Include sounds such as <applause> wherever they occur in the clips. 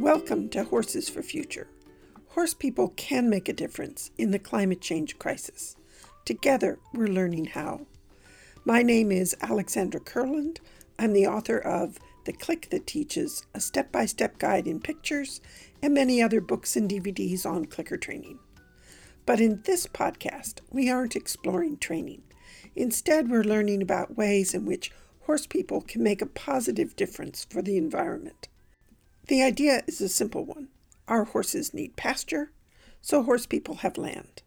Welcome to Horses for Future. Horse people can make a difference in the climate change crisis. Together, we're learning how. My name is Alexandra Kurland. I'm the author of The Click That Teaches, a step by step guide in pictures, and many other books and DVDs on clicker training. But in this podcast, we aren't exploring training. Instead, we're learning about ways in which horse people can make a positive difference for the environment. The idea is a simple one. Our horses need pasture, so horse people have land.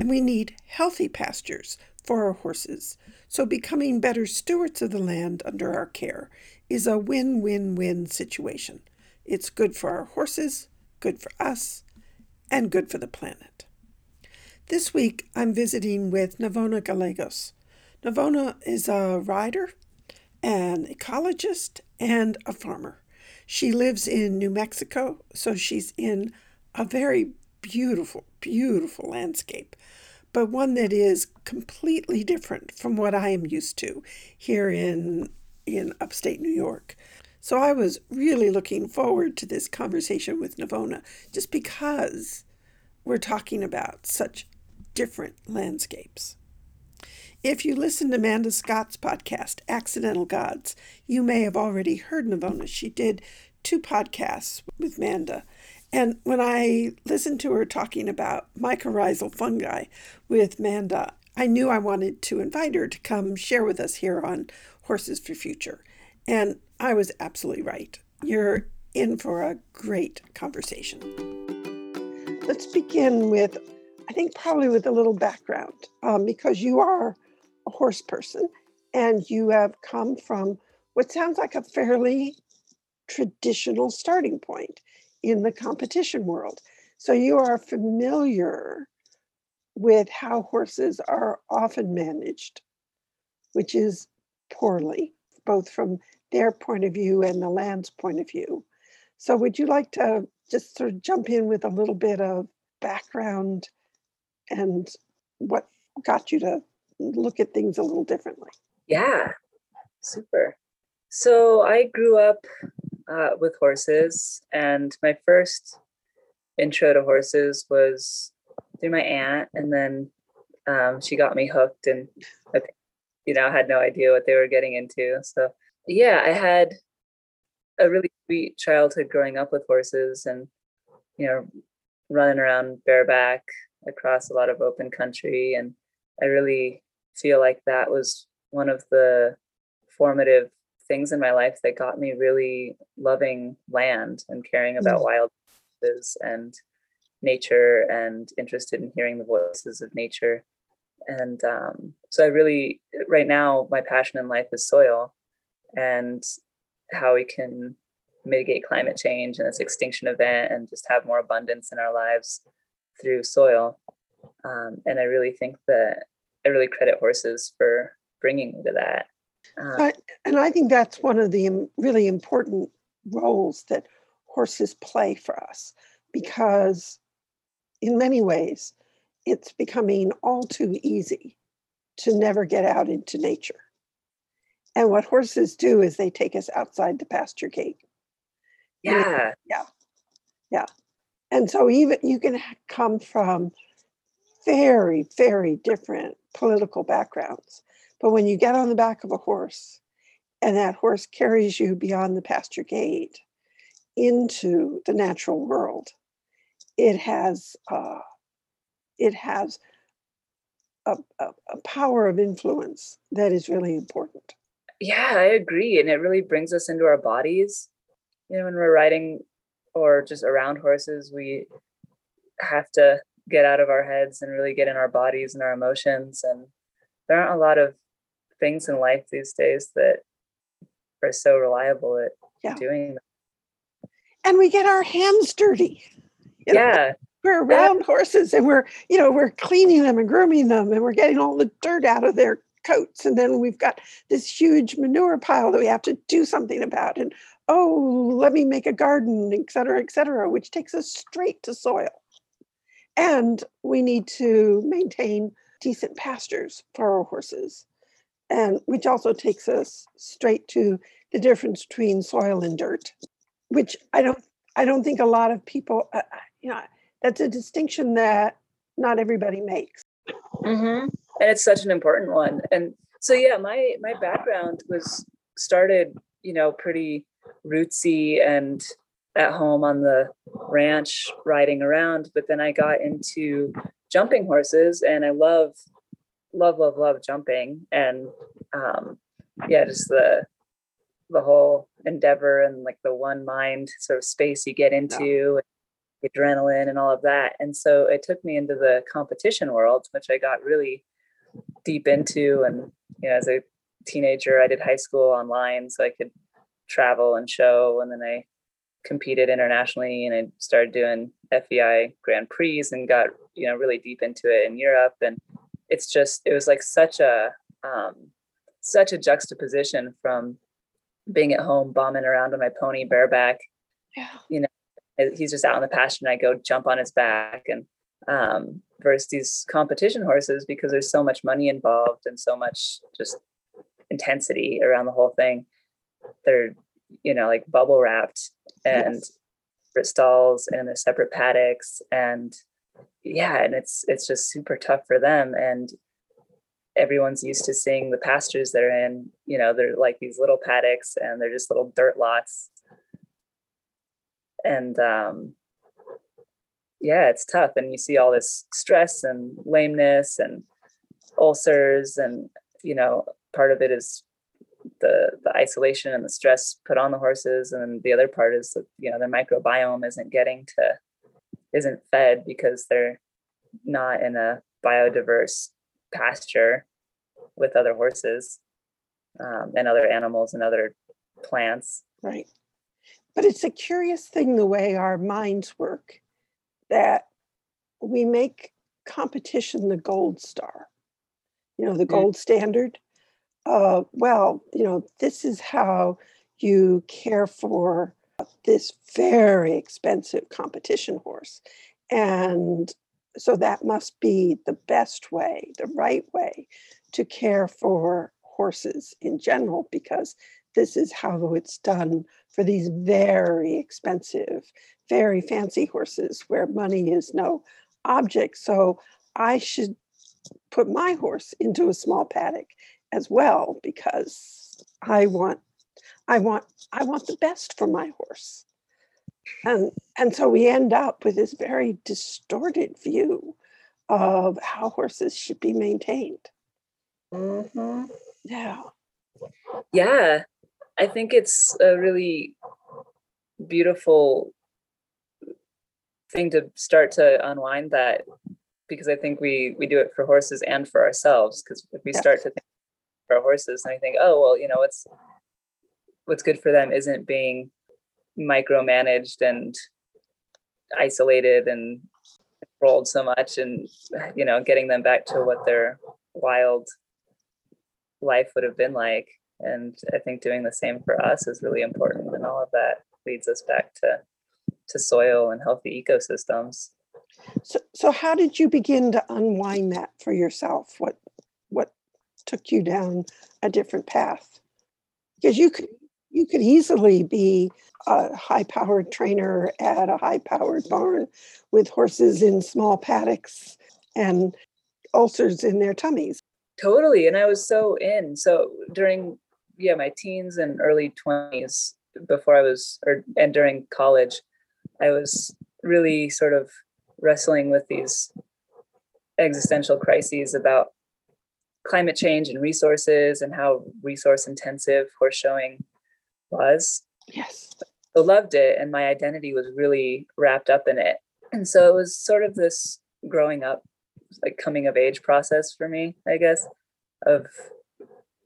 And we need healthy pastures for our horses, so becoming better stewards of the land under our care is a win win win situation. It's good for our horses, good for us, and good for the planet. This week I'm visiting with Navona Gallegos. Navona is a rider, an ecologist, and a farmer. She lives in New Mexico, so she's in a very beautiful, beautiful landscape, but one that is completely different from what I am used to here in in upstate New York. So I was really looking forward to this conversation with Navona just because we're talking about such different landscapes. If you listen to Amanda Scott's podcast, Accidental Gods, you may have already heard Navona. She did two podcasts with Amanda. And when I listened to her talking about mycorrhizal fungi with Manda, I knew I wanted to invite her to come share with us here on Horses for Future. And I was absolutely right. You're in for a great conversation. Let's begin with, I think, probably with a little background, um, because you are a horse person and you have come from what sounds like a fairly traditional starting point in the competition world. So you are familiar with how horses are often managed, which is poorly, both from their point of view and the land's point of view. So, would you like to just sort of jump in with a little bit of background and what got you to look at things a little differently. Yeah, super. So I grew up uh, with horses, and my first intro to horses was through my aunt, and then um, she got me hooked, and I, you know, had no idea what they were getting into. So yeah, I had a really sweet childhood growing up with horses, and you know, running around bareback across a lot of open country, and I really feel like that was one of the formative things in my life that got me really loving land and caring about mm. wild and nature and interested in hearing the voices of nature. And um, so I really, right now, my passion in life is soil and how we can mitigate climate change and this extinction event and just have more abundance in our lives through soil. Um, and I really think that I really credit horses for bringing me to that. Uh, and I think that's one of the really important roles that horses play for us because, in many ways, it's becoming all too easy to never get out into nature. And what horses do is they take us outside the pasture gate. Yeah. Yeah. Yeah. And so even you can come from very, very different political backgrounds. But when you get on the back of a horse and that horse carries you beyond the pasture gate into the natural world, it has uh, it has a, a, a power of influence that is really important. Yeah, I agree, and it really brings us into our bodies. You know, when we're riding or just around horses, we have to get out of our heads and really get in our bodies and our emotions. And there aren't a lot of things in life these days that are so reliable at yeah. doing that. And we get our hands dirty. You know? Yeah. We're around yeah. horses and we're, you know, we're cleaning them and grooming them and we're getting all the dirt out of their coats. And then we've got this huge manure pile that we have to do something about. And oh, let me make a garden, et cetera, et cetera, which takes us straight to soil. And we need to maintain decent pastures for our horses, and which also takes us straight to the difference between soil and dirt, which I don't I don't think a lot of people, uh, you know, that's a distinction that not everybody makes. Mm-hmm. And it's such an important one. And so, yeah, my my background was started, you know, pretty rootsy and at home on the ranch riding around. But then I got into jumping horses, and I love, love, love, love jumping. And um, yeah, just the the whole endeavor and like the one mind sort of space you get into yeah. adrenaline and all of that and so it took me into the competition world which i got really deep into and you know as a teenager i did high school online so i could travel and show and then i competed internationally and i started doing fei grand prix and got you know really deep into it in europe and it's just it was like such a um, such a juxtaposition from being at home bombing around on my pony bareback. Yeah. You know, he's just out in the pasture and I go jump on his back and um versus these competition horses because there's so much money involved and so much just intensity around the whole thing. They're, you know, like bubble wrapped and yes. separate stalls and they're separate paddocks and yeah, and it's it's just super tough for them. And everyone's used to seeing the pastures they're in. You know, they're like these little paddocks and they're just little dirt lots. And um, yeah, it's tough. And you see all this stress and lameness and ulcers. And, you know, part of it is the the isolation and the stress put on the horses. And the other part is that, you know, their microbiome isn't getting to isn't fed because they're not in a biodiverse pasture with other horses um, and other animals and other plants. Right. But it's a curious thing the way our minds work that we make competition the gold star, you know, the mm. gold standard. Uh, well, you know, this is how you care for this very expensive competition horse. And so that must be the best way, the right way to care for horses in general, because this is how it's done for these very expensive, very fancy horses where money is no object. So I should put my horse into a small paddock as well because I want I want I want the best for my horse and and so we end up with this very distorted view of how horses should be maintained mm-hmm. yeah yeah i think it's a really beautiful thing to start to unwind that because i think we we do it for horses and for ourselves because if we yes. start to think for horses and i think oh well you know what's what's good for them isn't being micromanaged and isolated and rolled so much and you know getting them back to what their wild life would have been like. And i think doing the same for us is really important and all of that leads us back to to soil and healthy ecosystems. So so how did you begin to unwind that for yourself? What took you down a different path because you could you could easily be a high powered trainer at a high powered barn with horses in small paddocks and ulcers in their tummies. Totally. And I was so in. So during, yeah, my teens and early 20s, before I was, or, and during college, I was really sort of wrestling with these existential crises about climate change and resources and how resource intensive horse showing was. Yes. I loved it and my identity was really wrapped up in it. And so it was sort of this growing up, like coming of age process for me, I guess, of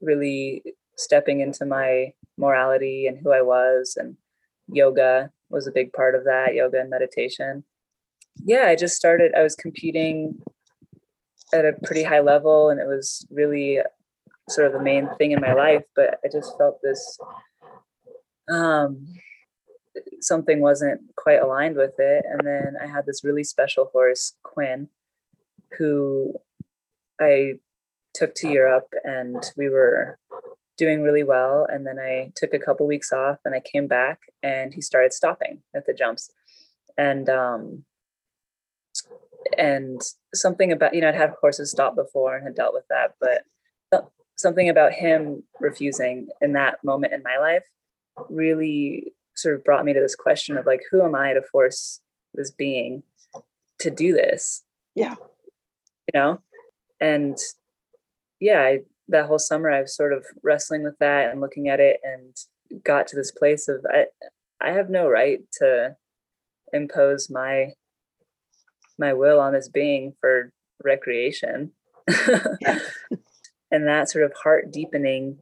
really stepping into my morality and who I was. And yoga was a big part of that, yoga and meditation. Yeah, I just started, I was competing at a pretty high level and it was really sort of the main thing in my life. But I just felt this um, something wasn't quite aligned with it. And then I had this really special horse, Quinn, who I took to Europe and we were doing really well. And then I took a couple weeks off and I came back and he started stopping at the jumps. And um and something about you know I'd had horses stop before and had dealt with that, but something about him refusing in that moment in my life really sort of brought me to this question of like who am I to force this being to do this? Yeah. You know? And yeah, I, that whole summer I was sort of wrestling with that and looking at it and got to this place of I I have no right to impose my my will on this being for recreation. <laughs> and that sort of heart deepening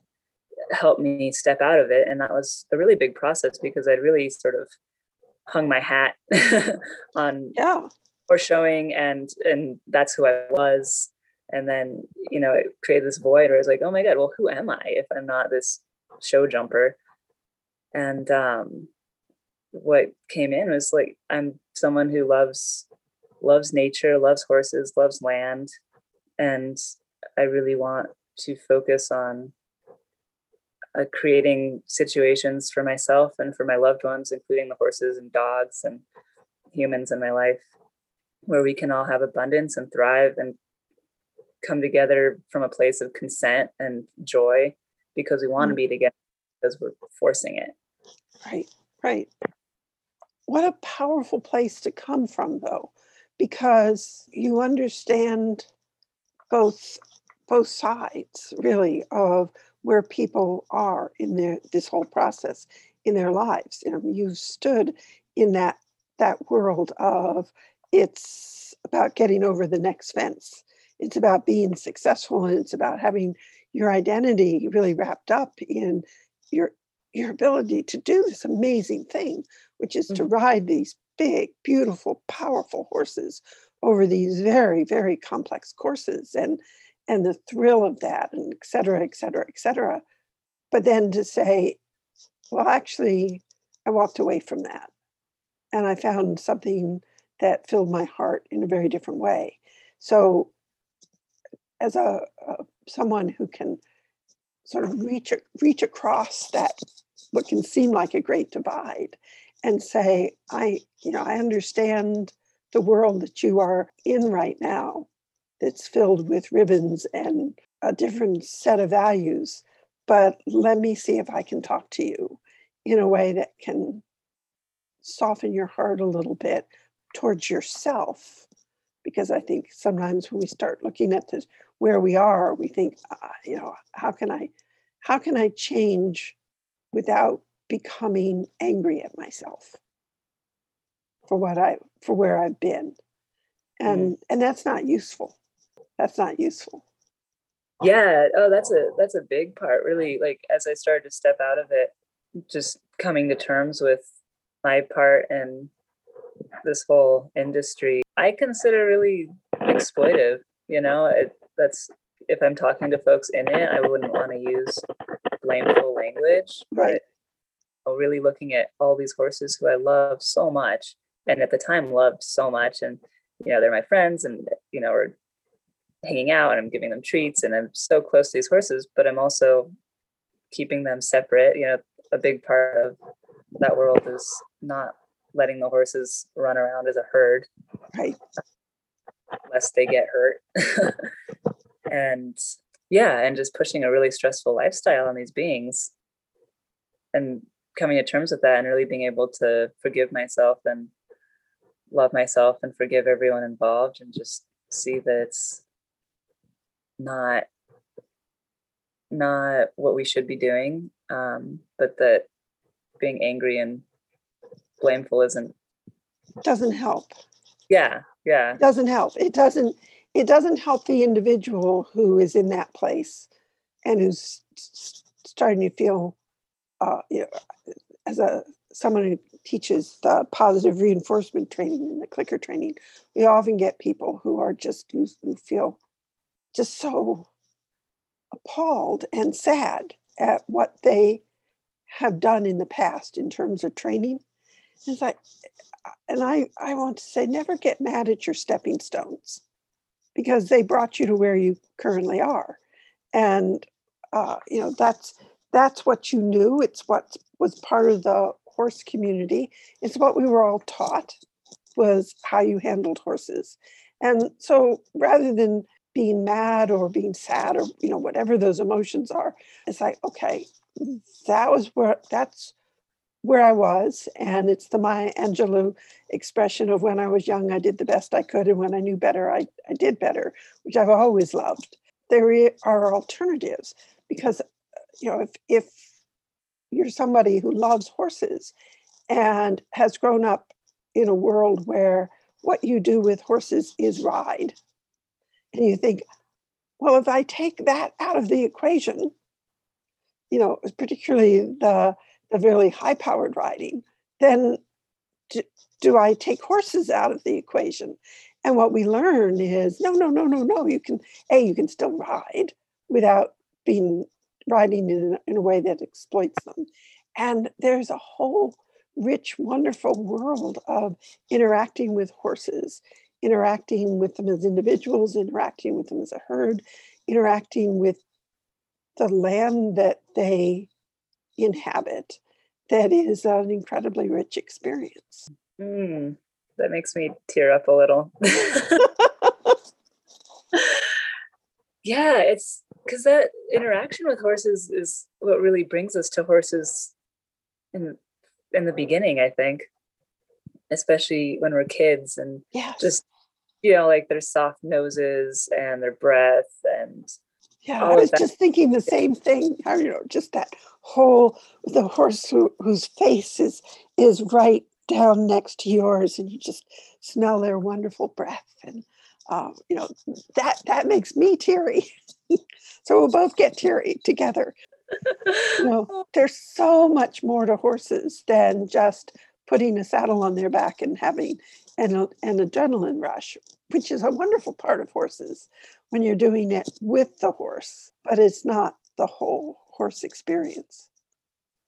helped me step out of it. And that was a really big process because I'd really sort of hung my hat <laughs> on yeah for showing and and that's who I was. And then, you know, it created this void where I was like, oh my God, well, who am I if I'm not this show jumper? And um what came in was like I'm someone who loves loves nature, loves horses, loves land, and I really want to focus on uh, creating situations for myself and for my loved ones, including the horses and dogs and humans in my life, where we can all have abundance and thrive and come together from a place of consent and joy because we want to mm. be together because we're forcing it. Right, right. What a powerful place to come from, though, because you understand both both sides really of where people are in their this whole process in their lives. You know, you stood in that that world of it's about getting over the next fence. It's about being successful and it's about having your identity really wrapped up in your your ability to do this amazing thing, which is mm-hmm. to ride these big, beautiful, powerful horses over these very, very complex courses. And and the thrill of that and et cetera, et cetera, et cetera. But then to say, well, actually, I walked away from that and I found something that filled my heart in a very different way. So, as a, a someone who can sort of reach reach across that what can seem like a great divide and say, I, you know, I understand the world that you are in right now that's filled with ribbons and a different set of values. But let me see if I can talk to you in a way that can soften your heart a little bit towards yourself. Because I think sometimes when we start looking at this, where we are, we think, uh, you know, how can I, how can I change without becoming angry at myself for what I, for where I've been, and mm. and that's not useful. That's not useful. Yeah oh that's a that's a big part really like as i started to step out of it just coming to terms with my part in this whole industry i consider really exploitive you know it, that's if i'm talking to folks in it i wouldn't want to use blameful language right. but really looking at all these horses who i love so much and at the time loved so much and you know they're my friends and you know we're hanging out and I'm giving them treats and I'm so close to these horses, but I'm also keeping them separate. You know, a big part of that world is not letting the horses run around as a herd. Right. Lest they get hurt. <laughs> and yeah, and just pushing a really stressful lifestyle on these beings and coming to terms with that and really being able to forgive myself and love myself and forgive everyone involved and just see that it's not not what we should be doing um, but that being angry and blameful isn't doesn't help. Yeah yeah. It doesn't help. It doesn't it doesn't help the individual who is in that place and who's starting to feel uh, as a someone who teaches the positive reinforcement training and the clicker training we often get people who are just who, who feel just so appalled and sad at what they have done in the past in terms of training. It's like, and I, I want to say, never get mad at your stepping stones because they brought you to where you currently are. And uh, you know that's that's what you knew. It's what was part of the horse community. It's what we were all taught was how you handled horses. And so rather than being mad or being sad or you know whatever those emotions are, it's like okay, that was where that's where I was, and it's the Maya Angelou expression of when I was young, I did the best I could, and when I knew better, I, I did better, which I've always loved. There are alternatives because you know if if you're somebody who loves horses and has grown up in a world where what you do with horses is ride. And you think, well, if I take that out of the equation, you know, particularly the, the really high powered riding, then do, do I take horses out of the equation? And what we learn is no, no, no, no, no. You can, A, you can still ride without being riding in, in a way that exploits them. And there's a whole rich, wonderful world of interacting with horses, interacting with them as individuals, interacting with them as a herd, interacting with the land that they inhabit. That is an incredibly rich experience. Mm, that makes me tear up a little. <laughs> <laughs> yeah, it's because that interaction with horses is what really brings us to horses in in the beginning, I think, especially when we're kids and yes. just, you know, like their soft noses and their breath and yeah, I was just thinking the same thing. You know, just that whole the horse who, whose face is is right down next to yours, and you just smell their wonderful breath, and um, you know that that makes me teary. <laughs> so we'll both get teary together you know, <laughs> there's so much more to horses than just putting a saddle on their back and having an, an adrenaline rush, which is a wonderful part of horses when you're doing it with the horse, but it's not the whole horse experience.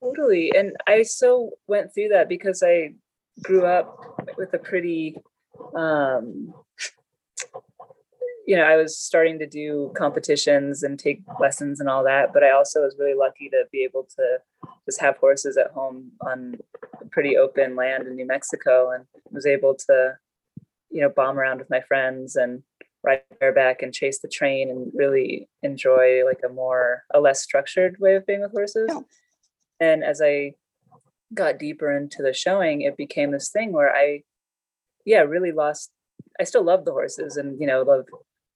Totally. And I so went through that because I grew up with a pretty um, you know, I was starting to do competitions and take lessons and all that, but I also was really lucky to be able to just have horses at home on pretty open land in New Mexico and was able to, you know, bomb around with my friends and ride bareback and chase the train and really enjoy like a more a less structured way of being with horses. Yeah. And as I got deeper into the showing, it became this thing where I yeah, really lost I still love the horses and you know love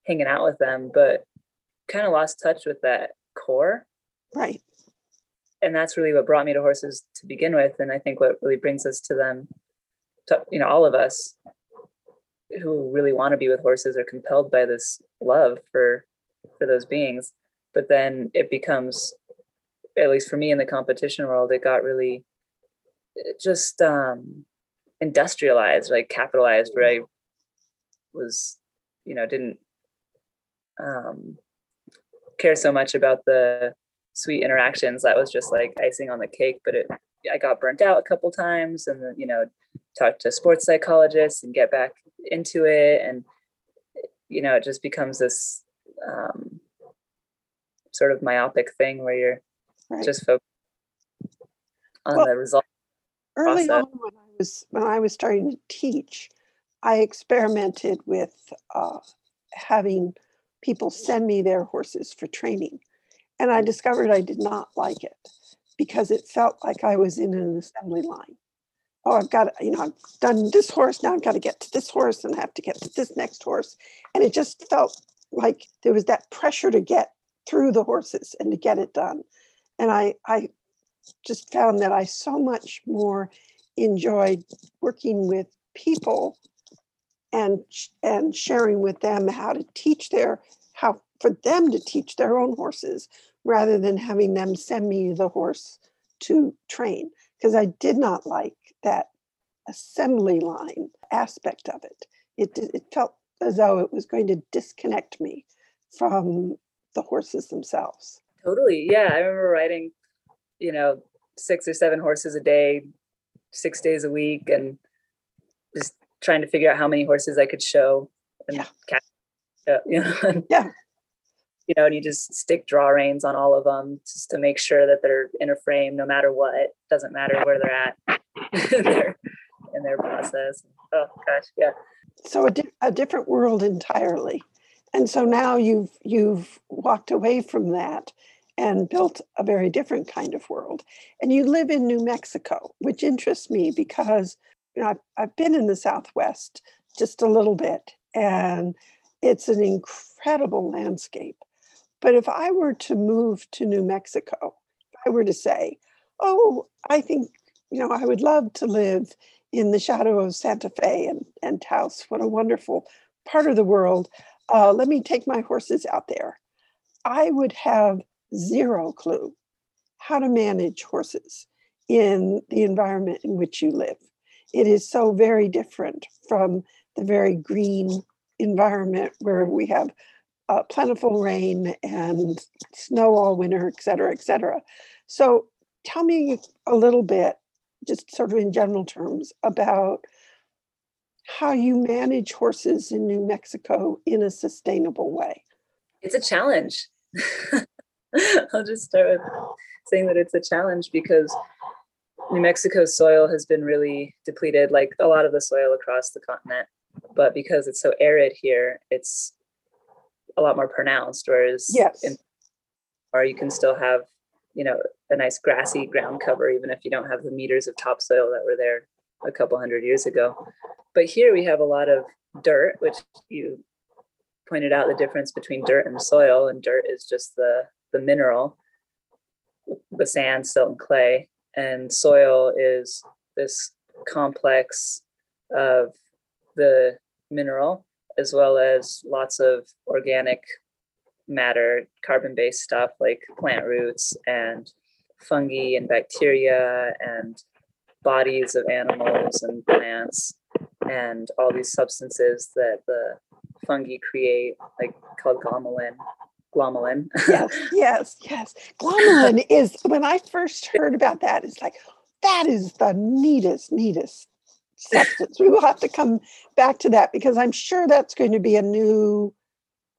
hanging out with them, but kind of lost touch with that core. Right. And that's really what brought me to horses to begin with. And I think what really brings us to them, to, you know, all of us who really want to be with horses are compelled by this love for for those beings. But then it becomes, at least for me in the competition world, it got really just um industrialized, like capitalized, where I was, you know, didn't um, care so much about the sweet interactions. That was just like icing on the cake. But it, I got burnt out a couple times, and then you know, talk to sports psychologists and get back into it, and you know, it just becomes this um, sort of myopic thing where you're right. just focused on well, the result. Early process. on, when I was when I was starting to teach, I experimented with uh, having people send me their horses for training. And I mm. discovered I did not like it because it felt like I was in an assembly line. Oh, I've got, you know, I've done this horse, now I've got to get to this horse and I have to get to this next horse. And it just felt like there was that pressure to get through the horses and to get it done. And I, I just found that I so much more enjoyed working with people and and sharing with them how to teach their how for them to teach their own horses rather than having them send me the horse to train because I did not like that assembly line aspect of it. It it felt as though it was going to disconnect me from the horses themselves. Totally. Yeah, I remember riding, you know, six or seven horses a day, six days a week, and just trying to figure out how many horses I could show and yeah. catch. Uh, <laughs> you know? yeah. you know, and you just stick draw reins on all of them just to make sure that they're in a frame no matter what. Doesn't matter where they're at <laughs> in their in their process. Oh gosh, yeah. So a, di- a different world entirely. And so now you've you've walked away from that and built a very different kind of world. And you live in New Mexico, which interests me because you know I've, I've been in the Southwest just a little bit, and it's an incredible landscape. But if I were to move to New Mexico, if I were to say, oh, I think, you know, I would love to live in the shadow of Santa Fe and, and Taos, what a wonderful part of the world. Uh, let me take my horses out there. I would have zero clue how to manage horses in the environment in which you live. It is so very different from the very green environment where we have uh, plentiful rain and snow all winter, et cetera, et cetera. So tell me a little bit, just sort of in general terms, about how you manage horses in New Mexico in a sustainable way. It's a challenge. <laughs> I'll just start with saying that it's a challenge because New Mexico's soil has been really depleted, like a lot of the soil across the continent. But because it's so arid here, it's a lot more pronounced. Whereas yes. in or you can still have, you know, a nice grassy ground cover, even if you don't have the meters of topsoil that were there a couple hundred years ago. But here we have a lot of dirt, which you pointed out the difference between dirt and soil, and dirt is just the the mineral, the sand, silt, and clay, and soil is this complex of the mineral as well as lots of organic matter, carbon based stuff like plant roots and fungi and bacteria and bodies of animals and plants and all these substances that the fungi create, like called glomalin. Glomalin. <laughs> yes, yes, yes. Glomalin is when I first heard about that, it's like that is the neatest, neatest substance. we will have to come back to that because I'm sure that's going to be a new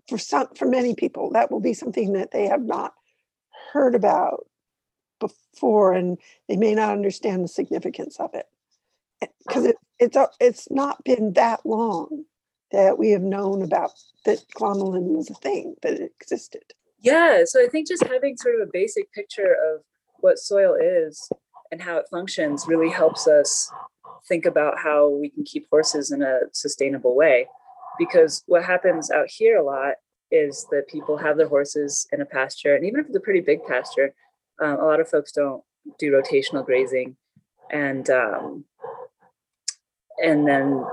for some for many people. That will be something that they have not heard about before, and they may not understand the significance of it because it, it's it's not been that long that we have known about that glomalin was a thing that it existed. Yeah, so I think just having sort of a basic picture of what soil is and how it functions really helps us think about how we can keep horses in a sustainable way. Because what happens out here a lot is that people have their horses in a pasture, and even if it's a pretty big pasture, um, a lot of folks don't do rotational grazing, and um, and then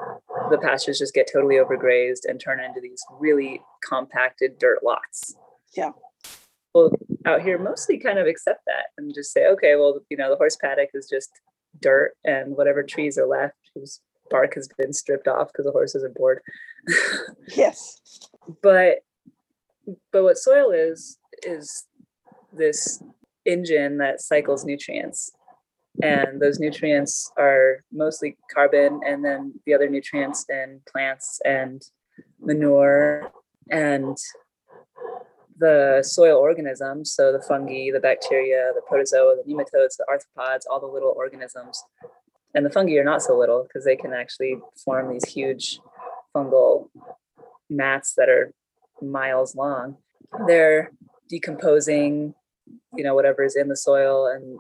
the pastures just get totally overgrazed and turn into these really compacted dirt lots. Yeah. Well, out here mostly kind of accept that and just say, okay, well, you know, the horse paddock is just dirt and whatever trees are left whose bark has been stripped off because the horses are bored. <laughs> yes. But but what soil is is this engine that cycles nutrients. And those nutrients are mostly carbon and then the other nutrients in plants and manure and the soil organisms, so the fungi, the bacteria, the protozoa, the nematodes, the arthropods, all the little organisms. And the fungi are not so little because they can actually form these huge fungal mats that are miles long. They're decomposing, you know, whatever is in the soil. And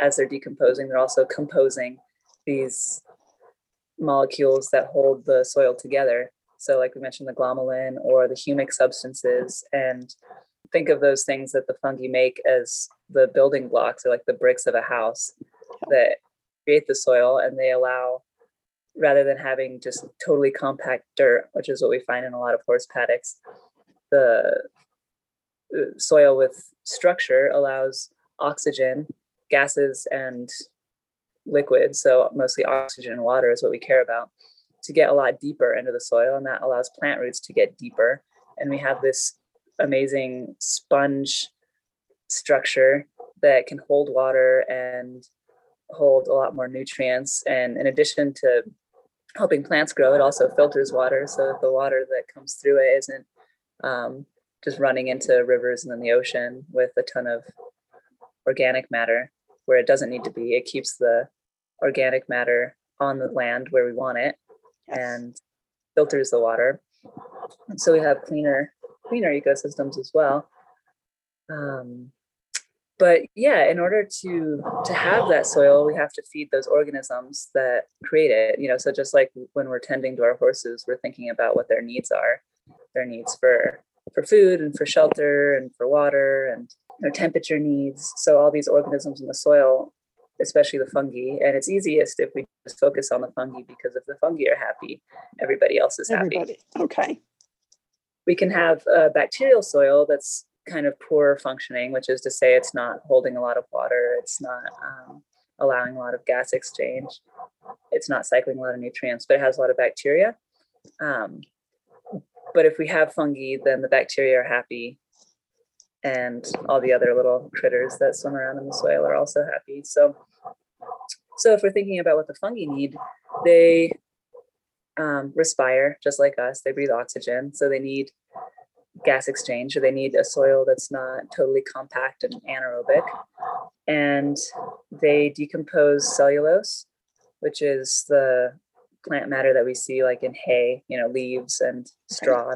as they're decomposing, they're also composing these molecules that hold the soil together. So, like we mentioned, the glomalin or the humic substances, and think of those things that the fungi make as the building blocks or like the bricks of a house that create the soil and they allow rather than having just totally compact dirt which is what we find in a lot of horse paddocks the uh, soil with structure allows oxygen gases and liquids so mostly oxygen and water is what we care about to get a lot deeper into the soil and that allows plant roots to get deeper and we have this amazing sponge structure that can hold water and hold a lot more nutrients. And in addition to helping plants grow, it also filters water so that the water that comes through it isn't um, just running into rivers and then the ocean with a ton of organic matter where it doesn't need to be. It keeps the organic matter on the land where we want it Yes. and filters the water. And so we have cleaner cleaner ecosystems as well. Um, but yeah, in order to to have that soil, we have to feed those organisms that create it. You know, so just like when we're tending to our horses, we're thinking about what their needs are, their needs for for food and for shelter and for water and their temperature needs. So all these organisms in the soil, especially the fungi, and it's easiest if we just focus on the fungi because if the fungi are happy, everybody else is happy Everybody. Okay. we can have a bacterial soil that's kind of poor functioning, which is to say it's not holding a lot of water, it's not um, allowing a lot of gas exchange, it's not cycling a lot of nutrients, but it has a lot of bacteria. Um, but if we have fungi, then the bacteria are happy, and all the other little critters that swim around in the soil are also happy. So, so if we're thinking about what the fungi need, they um, respire just like us. They breathe oxygen, so they need gas exchange. Or they need a soil that's not totally compact and anaerobic, and they decompose cellulose, which is the plant matter that we see like in hay, you know, leaves and straw.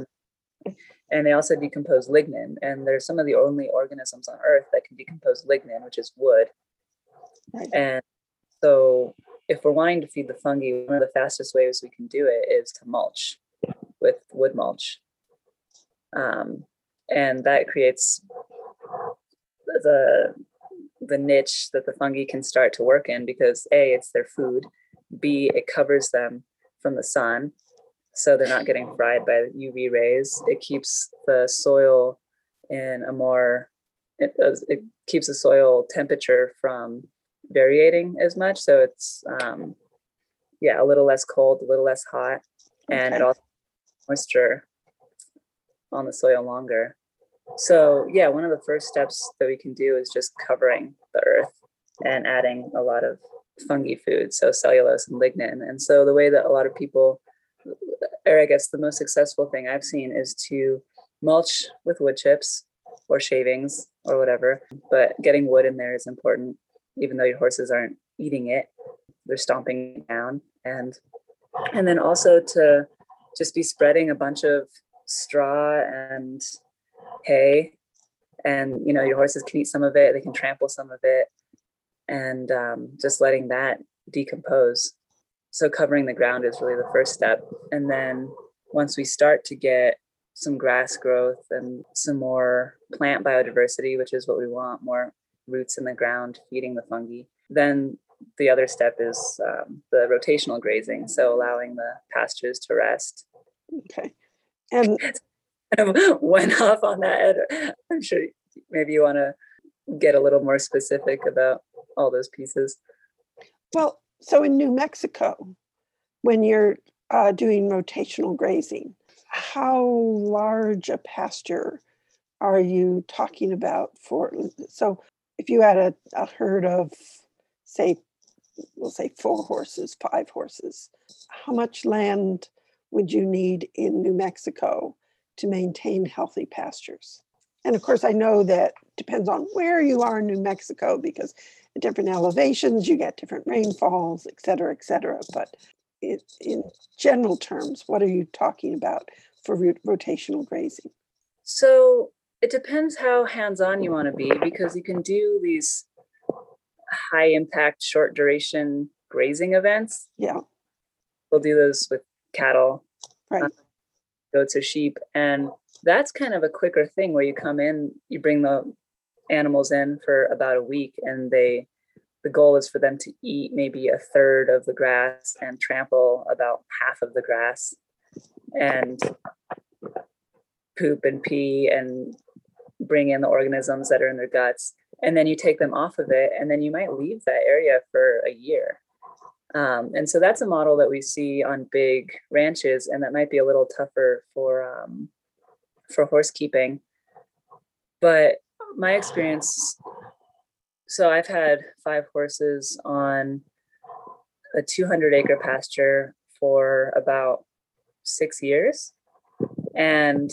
And they also decompose lignin, and they're some of the only organisms on Earth that can decompose lignin, which is wood. Right. And so, if we're wanting to feed the fungi, one of the fastest ways we can do it is to mulch with wood mulch. Um, and that creates the the niche that the fungi can start to work in because a it's their food b it covers them from the sun so they're not getting fried by uv rays. It keeps the soil in a more it, it keeps the soil temperature from varying as much. So it's um yeah a little less cold a little less hot and it Okay. also moisture on the soil longer. So yeah one of the first steps that we can do is just covering the earth and adding a lot of fungi food so cellulose and lignin. And so the way that a lot of people or i guess the most successful thing i've seen is to mulch with wood chips or shavings or whatever but getting wood in there is important even though your horses aren't eating it they're stomping down. And and then also to just be spreading a bunch of straw and hay and you know your horses can eat some of it they can trample some of it and um, just letting that decompose so covering the ground is really the first step and then once we start to get some grass growth and some more plant biodiversity which is what we want more roots in the ground feeding the fungi then the other step is um, the rotational grazing so allowing the pastures to rest Okay. And <laughs> kind of went off on that. I'm sure maybe you want to get a little more specific about all those pieces. well, so in New Mexico, when you're uh, doing rotational grazing, how large a pasture are you talking about for? So if you had a, a herd of, say, we'll say four horses, five horses, how much land would you need in New Mexico to maintain healthy pastures? And of course, I know that depends on where you are in New Mexico because at different elevations you get different rainfalls, et cetera, et cetera. But it, in general terms, what are you talking about for rot- rotational grazing? So it depends how hands on you want to be because you can do these high impact, short duration grazing events. Yeah, We'll do those with cattle, right. Um, goats, or sheep. And that's kind of a quicker thing where you come in, you bring the animals in for about a week, and they the goal is for them to eat maybe a third of the grass and trample about half of the grass and poop and pee and bring in the organisms that are in their guts. And then you take them off of it and then you might leave that area for a year. Um, and so that's a model that we see on big ranches and that might be a little tougher for um, for horse keeping but my experience so i've had five horses on a 200 acre pasture for about six years and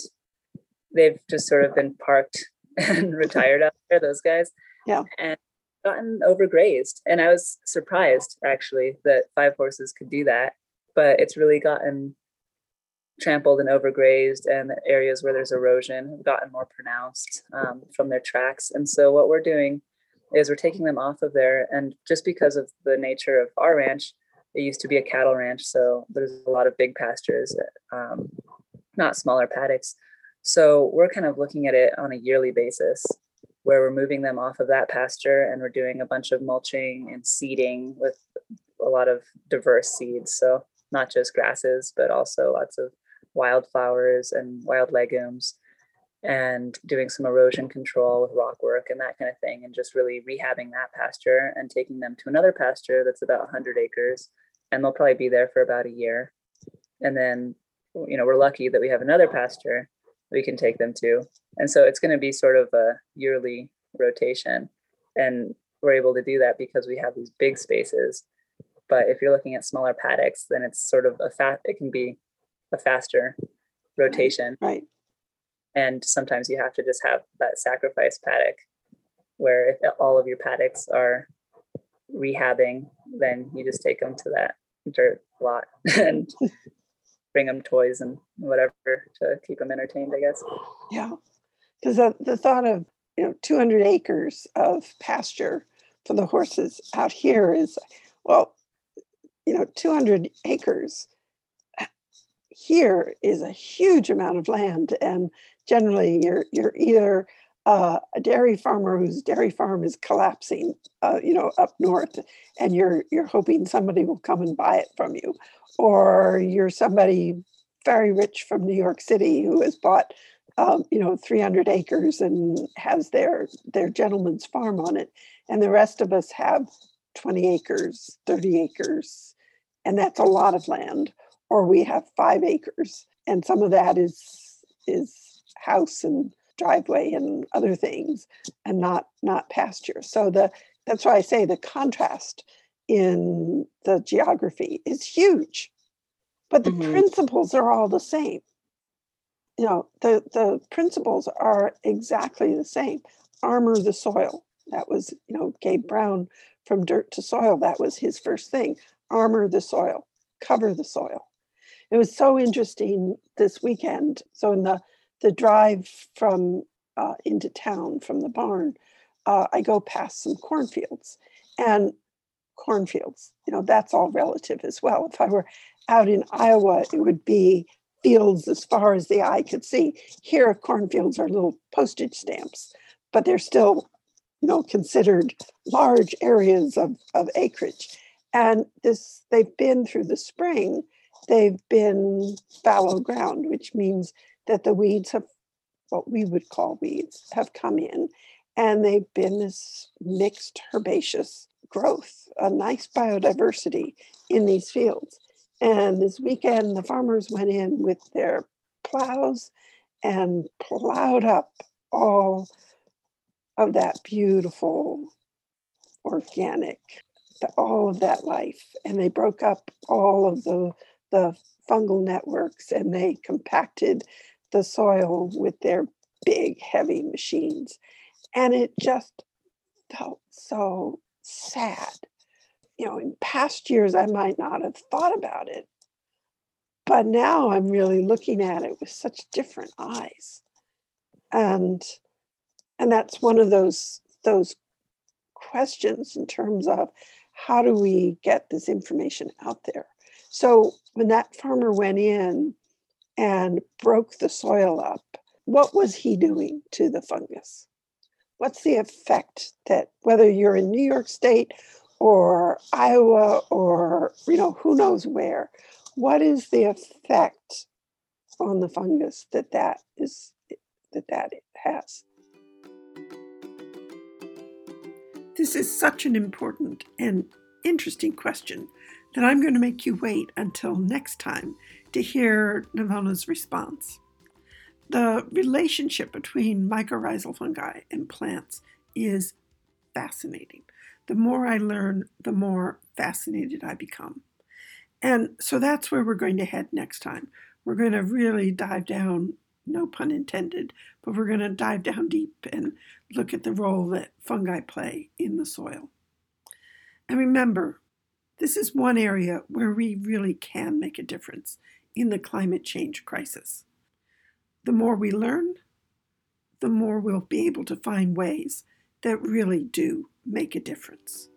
they've just sort of been parked <laughs> and retired out there, those guys. Yeah. And gotten overgrazed. And I was surprised actually that five horses could do that. But it's really gotten trampled and overgrazed, and areas where there's erosion have gotten more pronounced um, from their tracks. And so, what we're doing is we're taking them off of there. And just because of the nature of our ranch, it used to be a cattle ranch. So, there's a lot of big pastures, um, not smaller paddocks. So, we're kind of looking at it on a yearly basis where we're moving them off of that pasture and we're doing a bunch of mulching and seeding with a lot of diverse seeds. So, not just grasses, but also lots of wildflowers and wild legumes and doing some erosion control with rock work and that kind of thing and just really rehabbing that pasture and taking them to another pasture that's about 100 acres and they'll probably be there for about a year. And then you know we're lucky that we have another pasture we can take them to. And so it's going to be sort of a yearly rotation and we're able to do that because we have these big spaces. But if you're looking at smaller paddocks then it's sort of a fat it can be a faster rotation. Right. And sometimes you have to just have that sacrifice paddock where if all of your paddocks are rehabbing, then you just take them to that dirt lot <laughs> and bring them toys and whatever to keep them entertained, I guess. Yeah. Because the, the thought of, you know, 200 acres of pasture for the horses out here is, well, you know, 200 acres here is a huge amount of land, and generally you're you're either uh, a dairy farmer whose dairy farm is collapsing, uh, you know, up north, and you're you're hoping somebody will come and buy it from you, or you're somebody very rich from New York City who has bought, um, you know, 300 acres and has their their gentleman's farm on it, and the rest of us have 20 acres, 30 acres, and that's a lot of land or we have five acres and some of that is is house and driveway and other things and not not pasture. So the that's why i say the contrast in the geography is huge but the mm-hmm. principles are all the same. You know the the principles are exactly the same. Armor the soil. That was you know gabe brown from dirt to soil that was his first thing. Armor the soil. Cover the soil it was so interesting this weekend. So in the the drive from uh, into town from the barn, uh, I go past some cornfields, and cornfields, you know, that's all relative as well. If I were out in Iowa, it would be fields as far as the eye could see. Here, cornfields are little postage stamps, but they're still, you know, considered large areas of, of acreage. And this, they've been through the spring they've been fallow ground, which means that the weeds have, what we would call weeds, have come in and they've been this mixed herbaceous growth, a nice biodiversity in these fields. And this weekend, the farmers went in with their plows and plowed up all of that beautiful organic all of that life and they broke up all of the the fungal networks and they compacted the soil with their big, heavy machines. And it just felt so sad. You know, in past years, I might not have thought about it, but now I'm really looking at it with such different eyes. And and that's one of those those questions in terms of how do we get this information out there so when that farmer went in and broke the soil up, what was he doing to the fungus? What's the effect that whether you're in New York State or Iowa or you know who knows where, what is the effect on the fungus that that is that that has? This is such an important and interesting question that I'm going to make you wait until next time to hear Navona's response. The relationship between mycorrhizal fungi and plants is fascinating. The more I learn, the more fascinated I become. And so that's where we're going to head next time. We're going to really dive down no pun intended, but we're going to dive down deep and look at the role that fungi play in the soil. And remember, this is one area where we really can make a difference in the climate change crisis. The more we learn, the more we'll be able to find ways that really do make a difference.